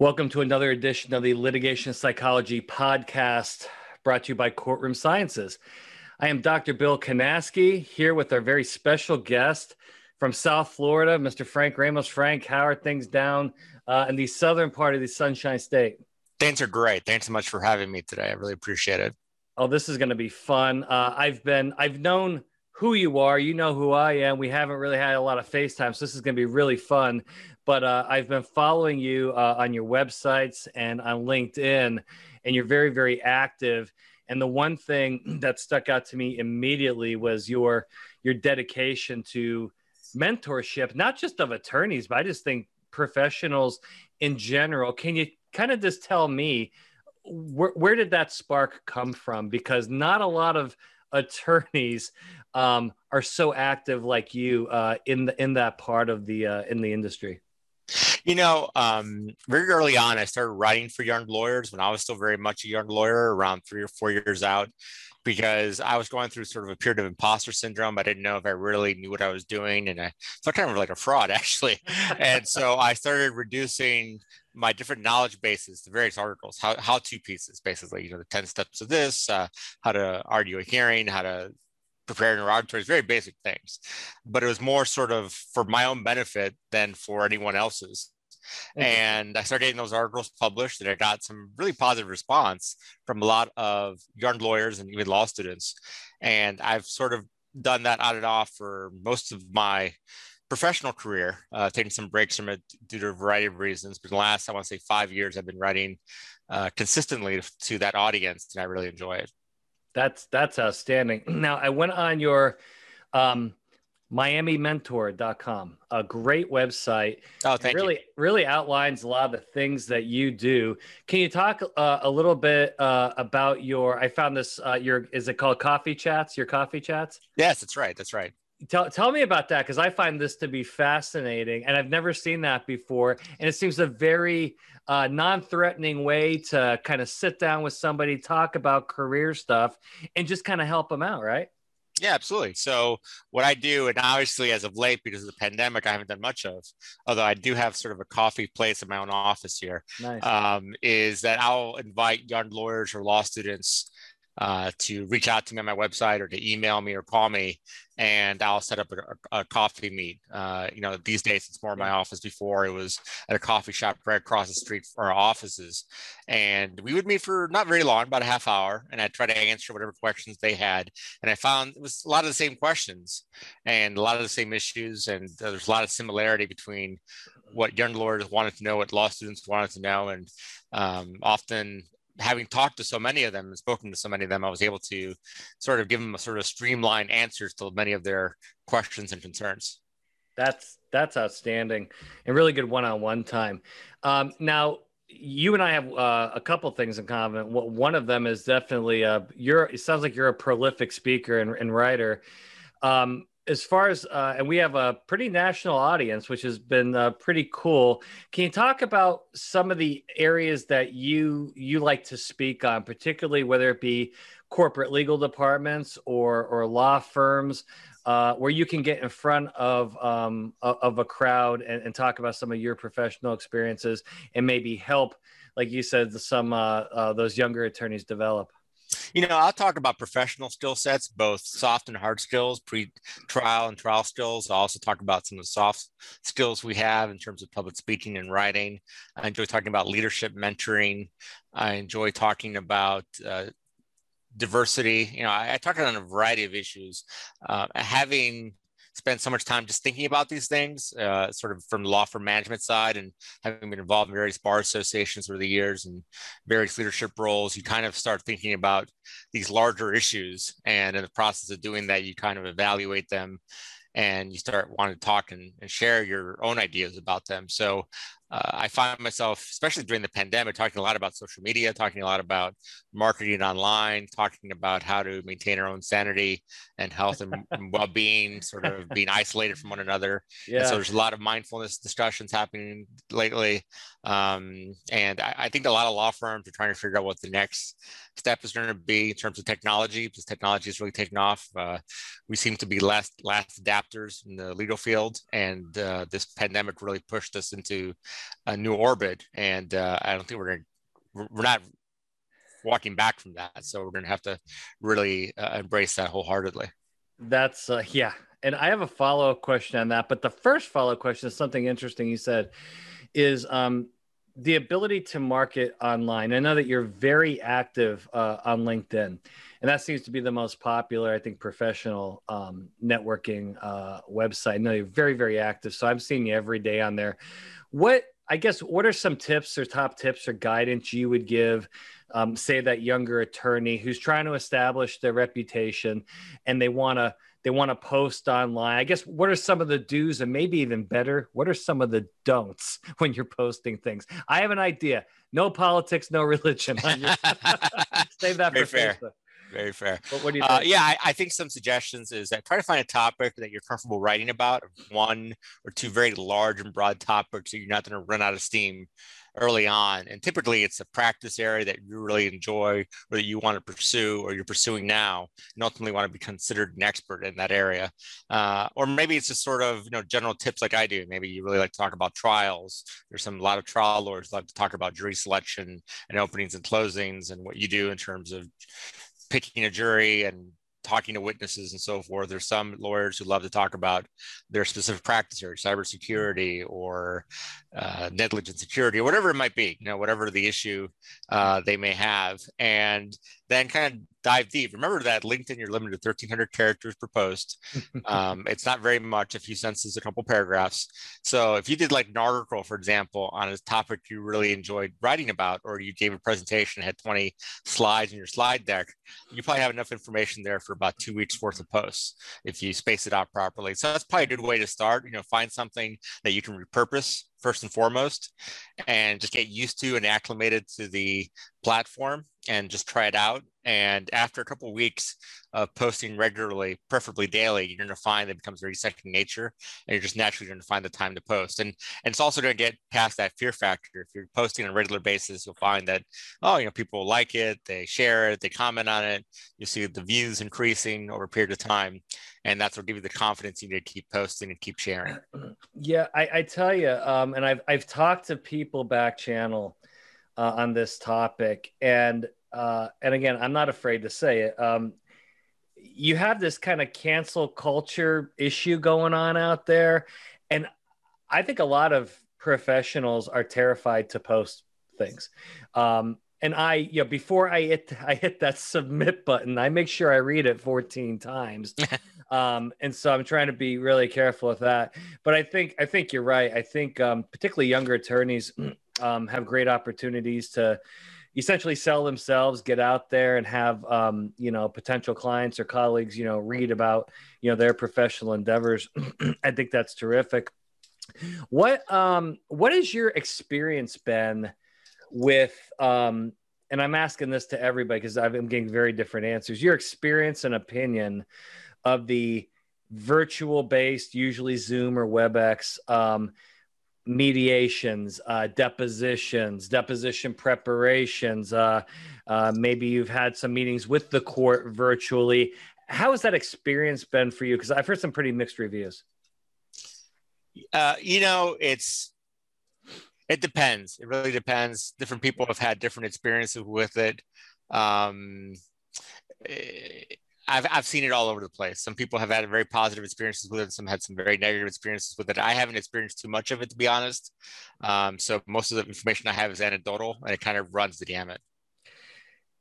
Welcome to another edition of the Litigation Psychology Podcast brought to you by Courtroom Sciences. I am Dr. Bill Kanasky here with our very special guest from South Florida, Mr. Frank Ramos. Frank, how are things down uh, in the southern part of the Sunshine State? Things are great. Thanks so much for having me today. I really appreciate it. Oh, this is going to be fun. Uh, I've been, I've known who you are. You know who I am. We haven't really had a lot of FaceTime, so this is going to be really fun but uh, I've been following you uh, on your websites and on LinkedIn, and you're very, very active. And the one thing that stuck out to me immediately was your your dedication to mentorship, not just of attorneys, but I just think professionals in general. Can you kind of just tell me where, where did that spark come from? Because not a lot of attorneys um, are so active like you uh, in the in that part of the uh, in the industry. You know, um, very early on, I started writing for young lawyers when I was still very much a young lawyer, around three or four years out, because I was going through sort of a period of imposter syndrome. I didn't know if I really knew what I was doing, and I felt kind of like a fraud, actually. and so I started reducing my different knowledge bases to various articles, how, how to pieces, basically, you know, the 10 steps of this, uh, how to argue a hearing, how to preparing interrogatories, very basic things. But it was more sort of for my own benefit than for anyone else's. Mm-hmm. And I started getting those articles published, and I got some really positive response from a lot of young lawyers and even law students. And I've sort of done that on and off for most of my professional career, uh, taking some breaks from it due to a variety of reasons. But the last, I want to say, five years, I've been writing uh, consistently to that audience, and I really enjoy it. That's that's outstanding. Now I went on your um, MiamiMentor.com, a great website. Oh, thank it really, you. Really outlines a lot of the things that you do. Can you talk uh, a little bit uh, about your? I found this. Uh, your is it called Coffee Chats? Your Coffee Chats? Yes, that's right. That's right. Tell, tell me about that because I find this to be fascinating and I've never seen that before. And it seems a very uh, non threatening way to kind of sit down with somebody, talk about career stuff, and just kind of help them out, right? Yeah, absolutely. So what I do, and obviously as of late, because of the pandemic, I haven't done much of, although I do have sort of a coffee place in my own office here, nice. um, is that I'll invite young lawyers or law students uh, to reach out to me on my website or to email me or call me and I'll set up a, a coffee meet. Uh, you know, these days it's more in my office. Before it was at a coffee shop right across the street from our offices, and we would meet for not very long, about a half hour, and I'd try to answer whatever questions they had. And I found it was a lot of the same questions and a lot of the same issues, and there's a lot of similarity between what young lawyers wanted to know, what law students wanted to know, and um, often having talked to so many of them and spoken to so many of them, I was able to sort of give them a sort of streamlined answers to many of their questions and concerns. That's that's outstanding and really good one-on-one time. Um, now, you and I have uh, a couple things in common. One of them is definitely uh, you're. It sounds like you're a prolific speaker and, and writer. Um, as far as uh, and we have a pretty national audience which has been uh, pretty cool. Can you talk about some of the areas that you you like to speak on particularly whether it be corporate legal departments or or law firms uh, where you can get in front of um, of a crowd and, and, talk about some of your professional experiences and maybe help like you said some uh, uh, those younger attorneys develop you know, I'll talk about professional skill sets, both soft and hard skills, pre-trial and trial skills. I'll also talk about some of the soft skills we have in terms of public speaking and writing. I enjoy talking about leadership mentoring. I enjoy talking about uh, diversity. You know, I, I, talk on a variety of issues. Uh, having spent so much time just thinking about these things, uh, sort of from the law firm management side and having been involved in various bar associations over the years and various leadership roles, you kind of start thinking about these larger issues. And in the process of doing that, you kind of evaluate them and you start wanting to talk and, and share your own ideas about them. So uh, I find myself, especially during the pandemic, talking a lot about social media, talking a lot about marketing online, talking about how to maintain our own sanity and health and well-being, sort of being isolated from one another. Yeah. And so there's a lot of mindfulness discussions happening lately, um, and I, I, think a lot of law firms are trying to figure out what the next step is going to be in terms of technology, because technology is really taking off. Uh, we seem to be last last adapters in the legal field, and uh, this pandemic really pushed us into a new orbit, and uh, I don't think we're gonna, we're not walking back from that. So we're going to have to really uh, embrace that wholeheartedly. That's uh, yeah. And I have a follow up question on that. But the first follow up question is something interesting you said is um, the ability to market online. I know that you're very active uh, on LinkedIn, and that seems to be the most popular, I think, professional um, networking uh, website. I know you're very, very active. So I'm seeing you every day on there. What I guess what are some tips or top tips or guidance you would give um, say that younger attorney who's trying to establish their reputation and they want to they want to post online i guess what are some of the do's and maybe even better what are some of the don'ts when you're posting things i have an idea no politics no religion save that Very for fair. Facebook. Very fair. But what do you Uh, think? yeah, I, I think some suggestions is that try to find a topic that you're comfortable writing about, one or two very large and broad topics so you're not going to run out of steam early on. And typically it's a practice area that you really enjoy or that you want to pursue or you're pursuing now and ultimately want to be considered an expert in that area. Uh, or maybe it's just sort of, you know, general tips like I do. Maybe you really like to talk about trials. There's some, a lot of trial lawyers love to talk about jury selection and openings and closings and what you do in terms of picking a jury and talking to witnesses and so forth. There's some lawyers who love to talk about their specific practice area, cybersecurity or uh, negligent security or whatever it might be, you know, whatever the issue uh, they may have. And then kind of dive deep. Remember that LinkedIn, you're limited to 1,300 characters per post. Um, it's not very much, a few sentences, a couple paragraphs. So if you did like an article, for example, on a topic you really enjoyed writing about, or you gave a presentation, had 20 slides in your slide deck, you probably have enough information there for about two weeks worth of posts if you space it out properly. So that's probably a good way to start. You know, find something that you can repurpose first and foremost, and just get used to and acclimated to the platform and just try it out. And after a couple of weeks of posting regularly, preferably daily, you're going to find that it becomes very second nature, and you're just naturally going to find the time to post. And and it's also going to get past that fear factor. If you're posting on a regular basis, you'll find that oh, you know, people like it, they share it, they comment on it. You see the views increasing over a period of time, and that's what give you the confidence you need to keep posting and keep sharing. Yeah, I, I tell you, um, and I've I've talked to people back channel uh, on this topic, and uh, and again, I'm not afraid to say it. Um, you have this kind of cancel culture issue going on out there, and I think a lot of professionals are terrified to post things. Um, and I, you know, before I hit I hit that submit button, I make sure I read it 14 times. um, and so I'm trying to be really careful with that. But I think I think you're right. I think um, particularly younger attorneys um, have great opportunities to essentially sell themselves, get out there, and have um, you know potential clients or colleagues you know read about you know their professional endeavors. I think that's terrific. What um what has your experience been with um and I'm asking this to everybody because I'm getting very different answers. Your experience and opinion of the virtual based, usually Zoom or WebEx um, mediations, uh, depositions, deposition preparations. Uh, uh, maybe you've had some meetings with the court virtually. How has that experience been for you? Because I've heard some pretty mixed reviews. Uh, you know, it's it depends. It really depends. Different people have had different experiences with it. Um, eh, I've I've seen it all over the place. Some people have had very positive experiences with it. Some had some very negative experiences with it. I haven't experienced too much of it, to be honest. Um, so most of the information I have is anecdotal, and it kind of runs the gamut.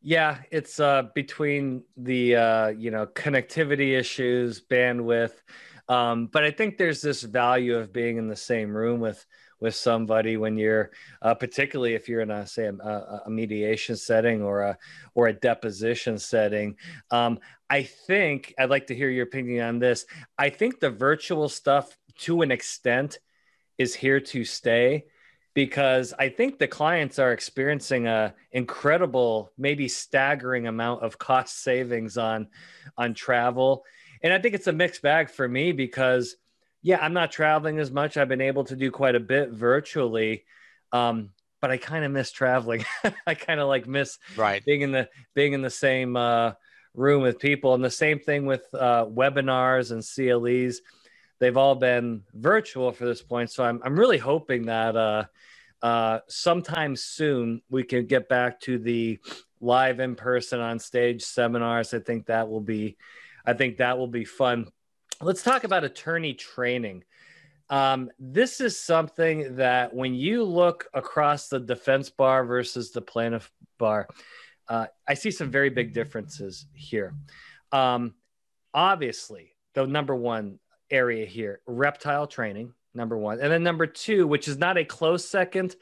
Yeah, it's uh, between the uh, you know connectivity issues, bandwidth, um, but I think there's this value of being in the same room with with somebody when you're, uh, particularly if you're in a say a, a, mediation setting or a or a deposition setting. Um, I think I'd like to hear your opinion on this. I think the virtual stuff, to an extent, is here to stay because I think the clients are experiencing a incredible, maybe staggering amount of cost savings on on travel. And I think it's a mixed bag for me because yeah, I'm not traveling as much. I've been able to do quite a bit virtually. Um, but I kind of miss traveling. I kind of like miss right being in the being in the same uh, room with people. And the same thing with uh, webinars and CLEs. They've all been virtual for this point. So I'm I'm really hoping that uh, uh, sometime soon we can get back to the live in person on stage seminars. I think that will be, I think that will be fun. Let's talk about attorney training. Um, this is something that when you look across the defense bar versus the plaintiff bar, uh, I see some very big differences here. Um, obviously, the number one area here, reptile training, number one. And then number two, which is not a close second,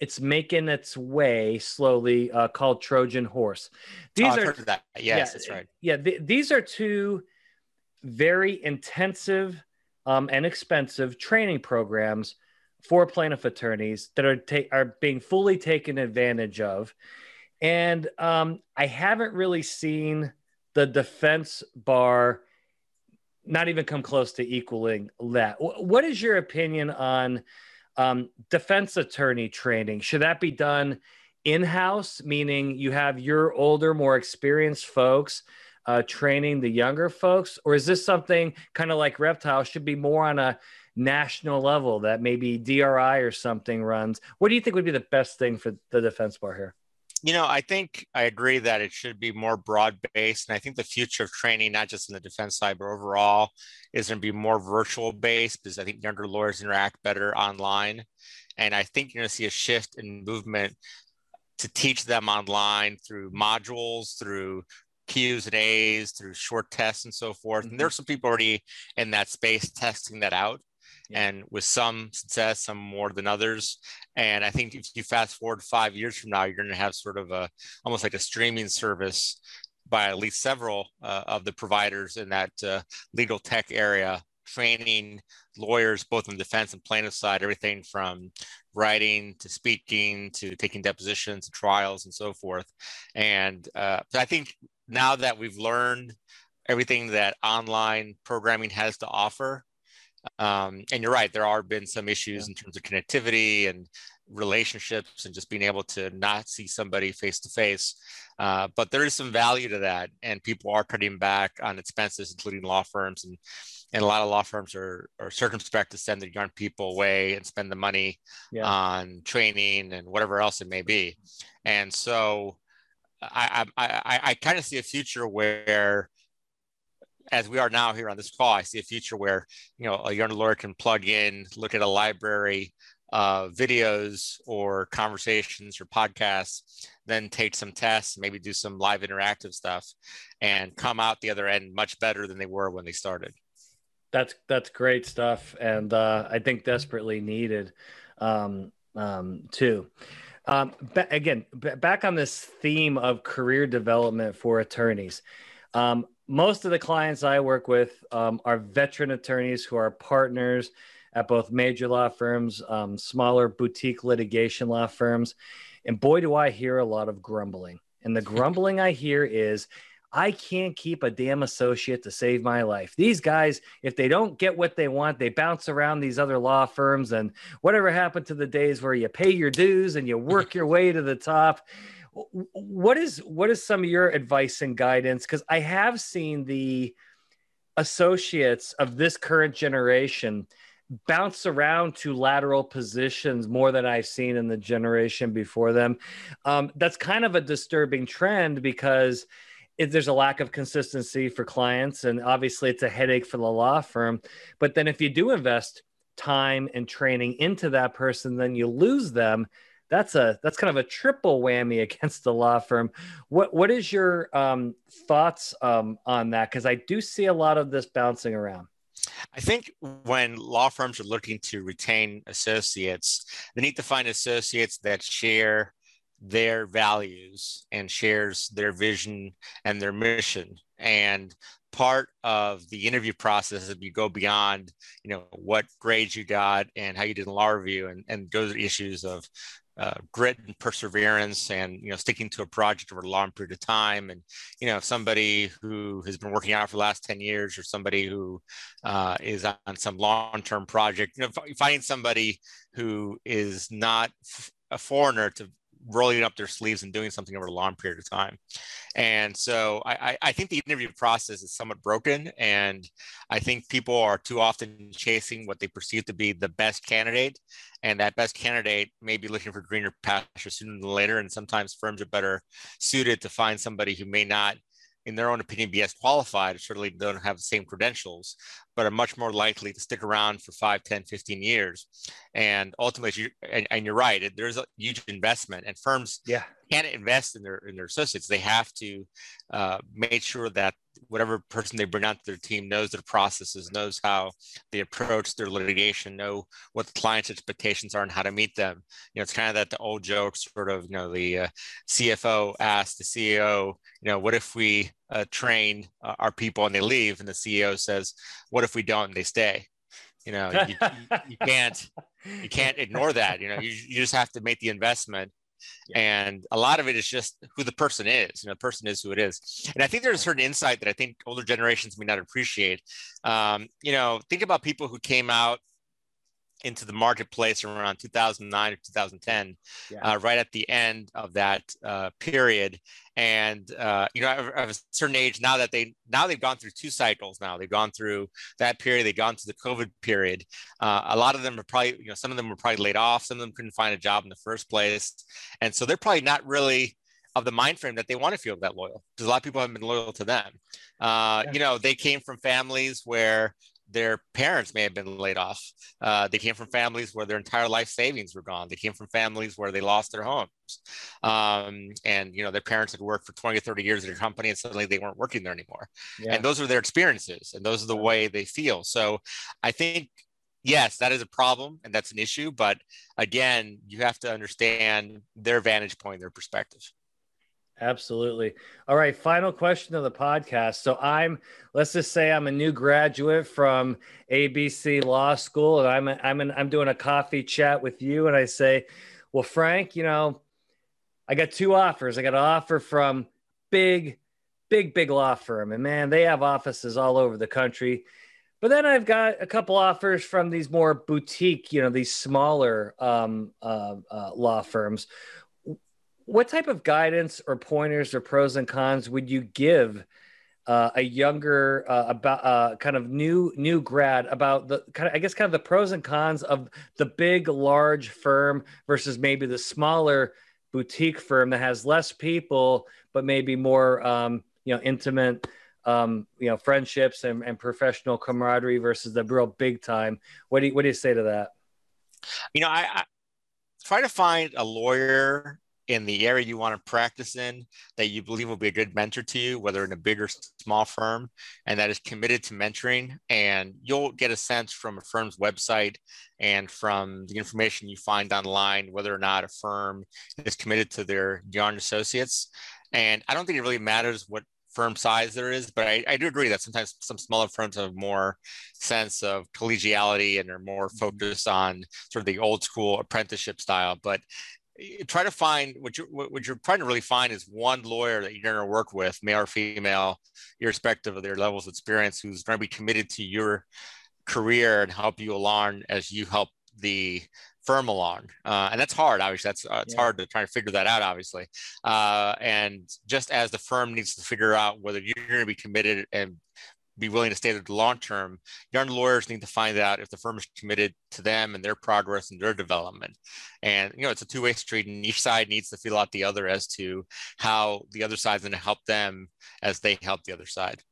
it's making its way slowly uh, called Trojan Horse. These oh, are that. Yes, yeah, that's right. Yeah, th- these are two very intensive um, and expensive training programs for plaintiff attorneys that are ta- are being fully taken advantage of. And um, I haven't really seen the defense bar not even come close to equaling that. What is your opinion on um, defense attorney training? Should that be done in house, meaning you have your older, more experienced folks uh, training the younger folks? Or is this something kind of like Reptile should be more on a national level that maybe DRI or something runs? What do you think would be the best thing for the defense bar here? you know, I think I agree that it should be more broad based. And I think the future of training, not just in the defense side, but overall, is going to be more virtual based because I think younger lawyers interact better online. And I think you're going to see a shift in movement to teach them online through modules, through Q's and A's, through short tests and so forth. Mm-hmm. And there's some people already in that space testing that out and with some success, some more than others. And I think if you fast forward five years from now, you're going to have sort of a almost like a streaming service by at least several uh, of the providers in that uh, legal tech area, training lawyers both on the defense and plaintiff side, everything from writing to speaking to taking depositions, and trials, and so forth. And uh, I think now that we've learned everything that online programming has to offer, um, and you're right, there are been some issues yeah. in terms of connectivity and relationships and just being able to not see somebody face to face. But there is some value to that, and people are cutting back on expenses, including law firms, and and a lot of law firms are are circumspect to send their young people away and spend the money yeah. on training and whatever else it may be. And so, I I I, I kind of see a future where as we are now here on this call, I see a future where you know a young lawyer can plug in, look at a library uh, videos or conversations or podcasts, then take some tests, maybe do some live interactive stuff, and come out the other end much better than they were when they started. That's that's great stuff, and uh, I think desperately needed um, um, too. Um, again, b- back on this theme of career development for attorneys. Um, most of the clients I work with um, are veteran attorneys who are partners at both major law firms, um, smaller boutique litigation law firms. And boy, do I hear a lot of grumbling. And the grumbling I hear is, I can't keep a damn associate to save my life. These guys, if they don't get what they want, they bounce around these other law firms. And whatever happened to the days where you pay your dues and you work your way to the top? what is what is some of your advice and guidance because i have seen the associates of this current generation bounce around to lateral positions more than i've seen in the generation before them um, that's kind of a disturbing trend because it, there's a lack of consistency for clients and obviously it's a headache for the law firm but then if you do invest time and training into that person then you lose them that's a that's kind of a triple whammy against the law firm. What what is your um, thoughts um, on that? Because I do see a lot of this bouncing around. I think when law firms are looking to retain associates, they need to find associates that share their values and shares their vision and their mission. And part of the interview process is you go beyond, you know, what grades you got and how you did in law review and, and go to the issues of uh, grit and perseverance and you know sticking to a project over a long period of time and you know somebody who has been working out for the last 10 years or somebody who uh, is on some long-term project you know finding somebody who is not a foreigner to rolling up their sleeves and doing something over a long period of time. And so I, I think the interview process is somewhat broken. And I think people are too often chasing what they perceive to be the best candidate. And that best candidate may be looking for greener pastures sooner than later. And sometimes firms are better suited to find somebody who may not in their own opinion, be as qualified, certainly don't have the same credentials, but are much more likely to stick around for 5, 10, 15 years. And ultimately, and, and you're right, there's a huge investment, and firms yeah. can't invest in their in their associates. They have to uh, make sure that whatever person they bring onto their team knows their processes, knows how they approach their litigation, know what the client's expectations are and how to meet them. You know, it's kind of that the old joke, sort of, you know, the uh, CFO asked the CEO, you know, what if we uh, train uh, our people and they leave? And the CEO says, what if we don't and they stay? You know, you, you, you can't you can't ignore that. You know, you, you just have to make the investment and a lot of it is just who the person is. You know, the person is who it is. And I think there's a certain insight that I think older generations may not appreciate. Um, you know, think about people who came out into the marketplace around 2009 or 2010, yeah. uh, right at the end of that uh, period. And uh, you know, of a certain age now that they now they've gone through two cycles. Now they've gone through that period. They've gone through the COVID period. Uh, a lot of them are probably, you know, some of them were probably laid off. Some of them couldn't find a job in the first place, and so they're probably not really of the mind frame that they want to feel that loyal because a lot of people have been loyal to them. Uh, yeah. You know, they came from families where their parents may have been laid off. Uh, they came from families where their entire life savings were gone. They came from families where they lost their homes. Um, and, you know, their parents had worked for 20 or 30 years at a company and suddenly they weren't working there anymore. Yeah. And those are their experiences and those are the way they feel. So I think, yes, that is a problem and that's an issue. But again, you have to understand their vantage point, their perspective. Absolutely. All right. Final question of the podcast. So I'm, let's just say I'm a new graduate from ABC Law School, and I'm I'm in, I'm doing a coffee chat with you, and I say, well, Frank, you know, I got two offers. I got an offer from big, big, big law firm, and man, they have offices all over the country. But then I've got a couple offers from these more boutique, you know, these smaller um, uh, uh, law firms what type of guidance or pointers or pros and cons would you give uh, a younger uh, about uh, kind of new new grad about the kind of I guess kind of the pros and cons of the big large firm versus maybe the smaller boutique firm that has less people but maybe more um, you know intimate um, you know friendships and, and professional camaraderie versus the real big time. What do you, what do you say to that? You know, I, I try to find a lawyer in the area you want to practice in that you believe will be a good mentor to you, whether in a big or small firm, and that is committed to mentoring. And you'll get a sense from a firm's website and from the information you find online whether or not a firm is committed to their young associates. And I don't think it really matters what firm size there is, but I, I, do agree that sometimes some smaller firms have more sense of collegiality and are more mm-hmm. focused on sort of the old school apprenticeship style. But try to find what you're what you're trying to really find is one lawyer that you're going to work with, male or female, irrespective of their levels of experience, who's going to be committed to your career and help you along as you help the firm along. Uh, and that's hard, obviously. That's uh, it's yeah. hard to try to figure that out, obviously. Uh, and just as the firm needs to figure out whether you're going to be committed and be willing to stay there long term. Young lawyers need to find out if the firm is committed to them and their progress and their development. And you know, it's a two-way street, and each side needs to feel out the other as to how the other side is going to help them as they help the other side.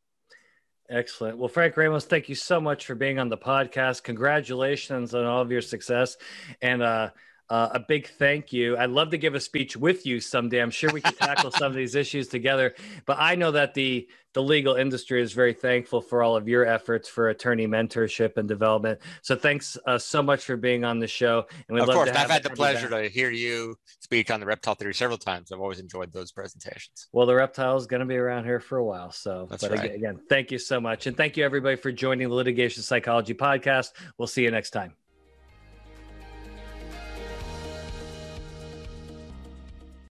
Excellent. Well, Frank Ramos, thank you so much for being on the podcast. Congratulations on all of your success. And uh, uh, a big thank you. I'd love to give a speech with you someday. I'm sure we can tackle some of these issues together. But I know that the the legal industry is very thankful for all of your efforts for attorney mentorship and development. So thanks uh, so much for being on the show. And of course, I've had the pleasure to hear you speak on the reptile theory several times. I've always enjoyed those presentations. Well, the reptile is going to be around here for a while. So, That's but right. again, again, thank you so much. And thank you everybody for joining the Litigation Psychology Podcast. We'll see you next time.